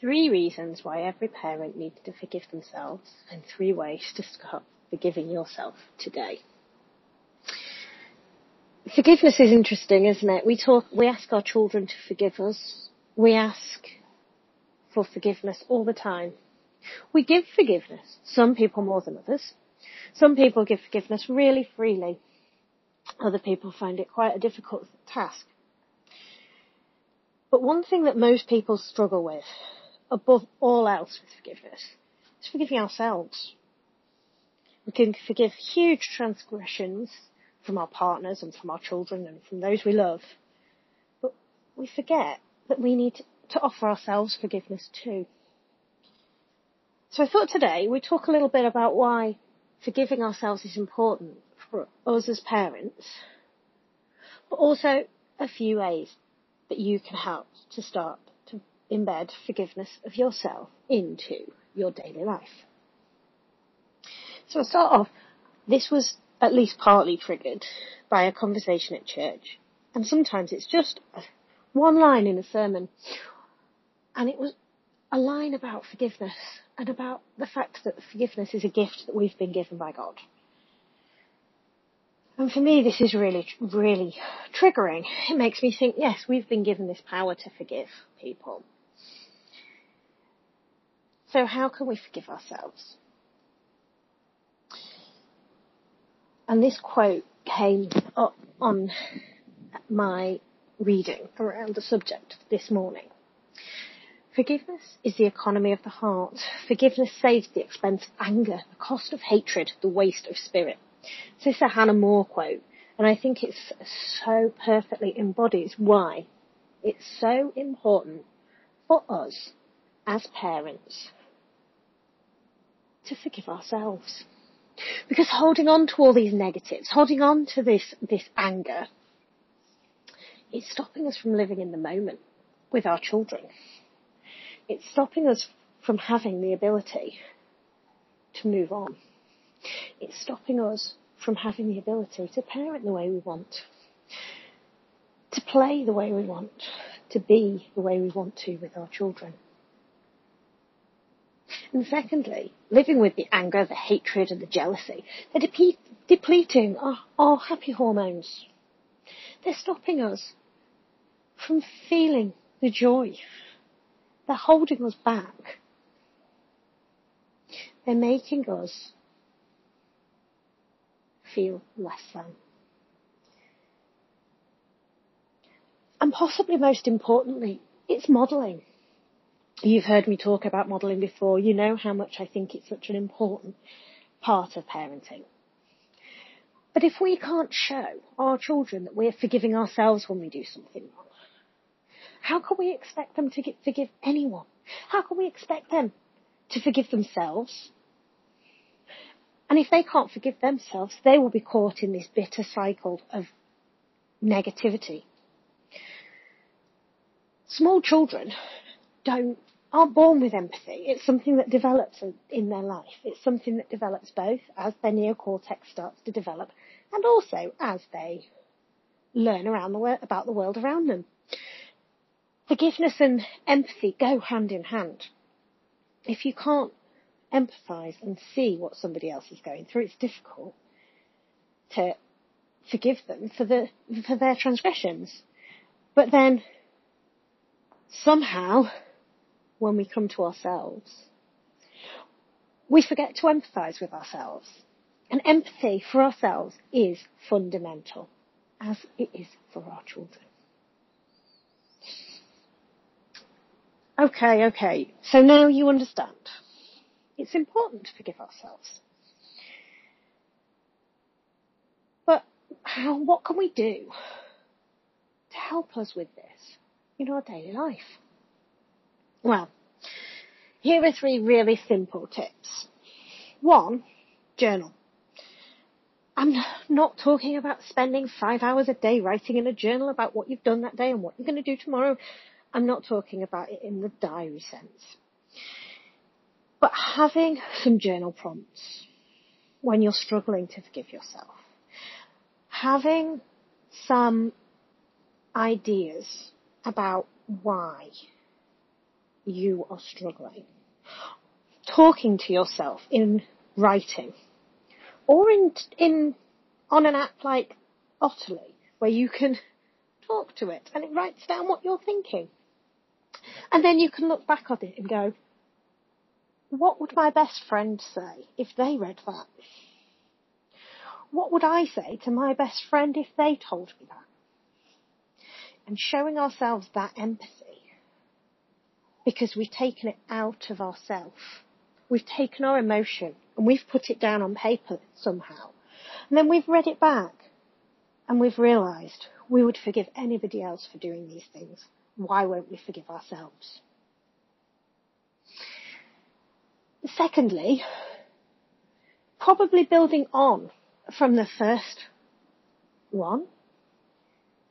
three reasons why every parent needs to forgive themselves and three ways to start forgiving yourself today. Forgiveness is interesting, isn't it? We talk, we ask our children to forgive us. We ask for forgiveness all the time. We give forgiveness. Some people more than others. Some people give forgiveness really freely. Other people find it quite a difficult task. But one thing that most people struggle with, above all else with forgiveness, is forgiving ourselves. We can forgive huge transgressions from our partners and from our children and from those we love. But we forget that we need to offer ourselves forgiveness too. So I thought today we'd talk a little bit about why forgiving ourselves is important for us as parents, but also a few ways that you can help to start embed forgiveness of yourself into your daily life. So I'll start off. This was at least partly triggered by a conversation at church. And sometimes it's just one line in a sermon. And it was a line about forgiveness and about the fact that forgiveness is a gift that we've been given by God. And for me, this is really, really triggering. It makes me think, yes, we've been given this power to forgive people. So how can we forgive ourselves? And this quote came up on my reading around the subject this morning. Forgiveness is the economy of the heart. Forgiveness saves the expense of anger, the cost of hatred, the waste of spirit. This is a Hannah More quote, and I think it so perfectly embodies why it's so important for us as parents to forgive ourselves. Because holding on to all these negatives, holding on to this, this anger, it's stopping us from living in the moment with our children. It's stopping us from having the ability to move on. It's stopping us from having the ability to parent the way we want, to play the way we want, to be the way we want to with our children. And secondly, living with the anger, the hatred and the jealousy, they're depleting our, our happy hormones. They're stopping us from feeling the joy. They're holding us back. They're making us feel less than. And possibly most importantly, it's modelling. You've heard me talk about modelling before. You know how much I think it's such an important part of parenting. But if we can't show our children that we're forgiving ourselves when we do something wrong, how can we expect them to get, forgive anyone? How can we expect them to forgive themselves? And if they can't forgive themselves, they will be caught in this bitter cycle of negativity. Small children don't aren't born with empathy. It's something that develops in their life. It's something that develops both as their neocortex starts to develop and also as they learn around the about the world around them. Forgiveness and empathy go hand in hand. If you can't empathise and see what somebody else is going through, it's difficult to forgive them for the for their transgressions. But then somehow when we come to ourselves. We forget to empathise with ourselves. And empathy for ourselves is fundamental, as it is for our children. Okay, okay. So now you understand. It's important to forgive ourselves. But how, what can we do to help us with this in our daily life? Well, here are three really simple tips. One, journal. I'm not talking about spending five hours a day writing in a journal about what you've done that day and what you're going to do tomorrow. I'm not talking about it in the diary sense. But having some journal prompts when you're struggling to forgive yourself. Having some ideas about why you are struggling. Talking to yourself in writing or in, in, on an app like Otterly where you can talk to it and it writes down what you're thinking. And then you can look back on it and go, what would my best friend say if they read that? What would I say to my best friend if they told me that? And showing ourselves that empathy because we've taken it out of ourselves. We've taken our emotion and we've put it down on paper somehow. And then we've read it back and we've realised we would forgive anybody else for doing these things. Why won't we forgive ourselves? Secondly, probably building on from the first one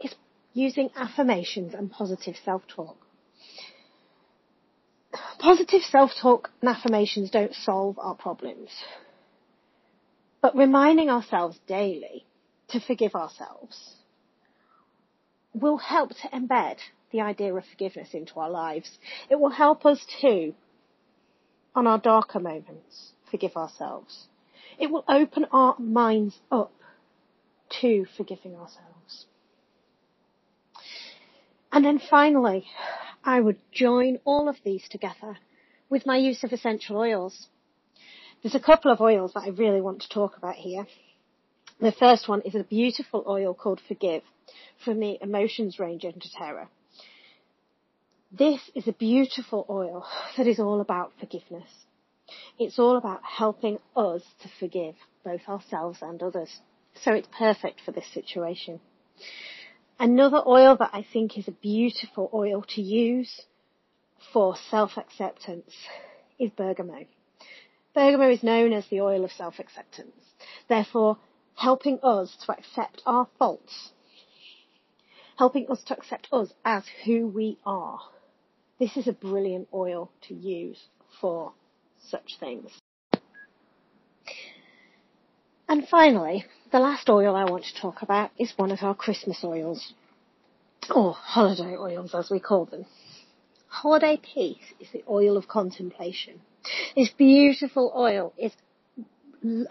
is using affirmations and positive self-talk. Positive self-talk and affirmations don't solve our problems, but reminding ourselves daily to forgive ourselves will help to embed the idea of forgiveness into our lives. It will help us to, on our darker moments, forgive ourselves. It will open our minds up to forgiving ourselves. And then finally, I would join all of these together with my use of essential oils. There's a couple of oils that I really want to talk about here. The first one is a beautiful oil called Forgive from the Emotions range in doTERRA. This is a beautiful oil that is all about forgiveness. It's all about helping us to forgive both ourselves and others. So it's perfect for this situation. Another oil that I think is a beautiful oil to use for self-acceptance is bergamot. Bergamot is known as the oil of self-acceptance. Therefore, helping us to accept our faults, helping us to accept us as who we are. This is a brilliant oil to use for such things. And finally, the last oil I want to talk about is one of our Christmas oils, or holiday oils as we call them. Holiday Peace is the oil of contemplation. This beautiful oil is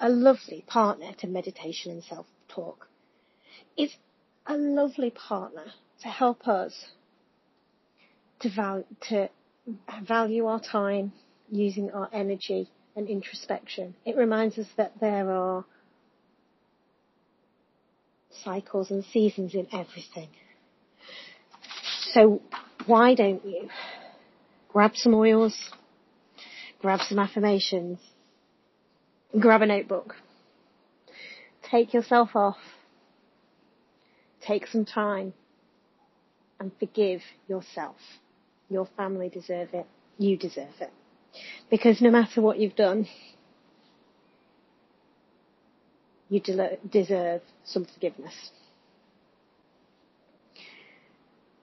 a lovely partner to meditation and self-talk. It's a lovely partner to help us to, val- to value our time using our energy and introspection. It reminds us that there are cycles and seasons in everything. So why don't you grab some oils, grab some affirmations, grab a notebook. Take yourself off. Take some time and forgive yourself. Your family deserve it. You deserve it. Because no matter what you've done, you de- deserve some forgiveness.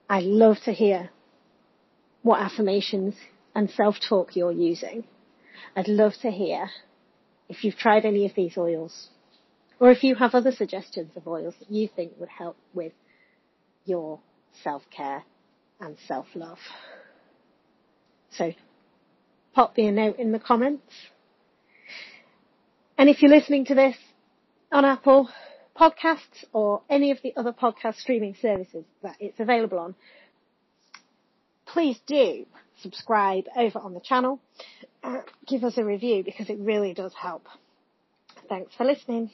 I love to hear what affirmations and self-talk you're using. I'd love to hear if you've tried any of these oils, or if you have other suggestions of oils that you think would help with your self-care and self-love. So pop me a note in the comments. And if you're listening to this on Apple Podcasts or any of the other podcast streaming services that it's available on, please do subscribe over on the channel. Uh, give us a review because it really does help. Thanks for listening.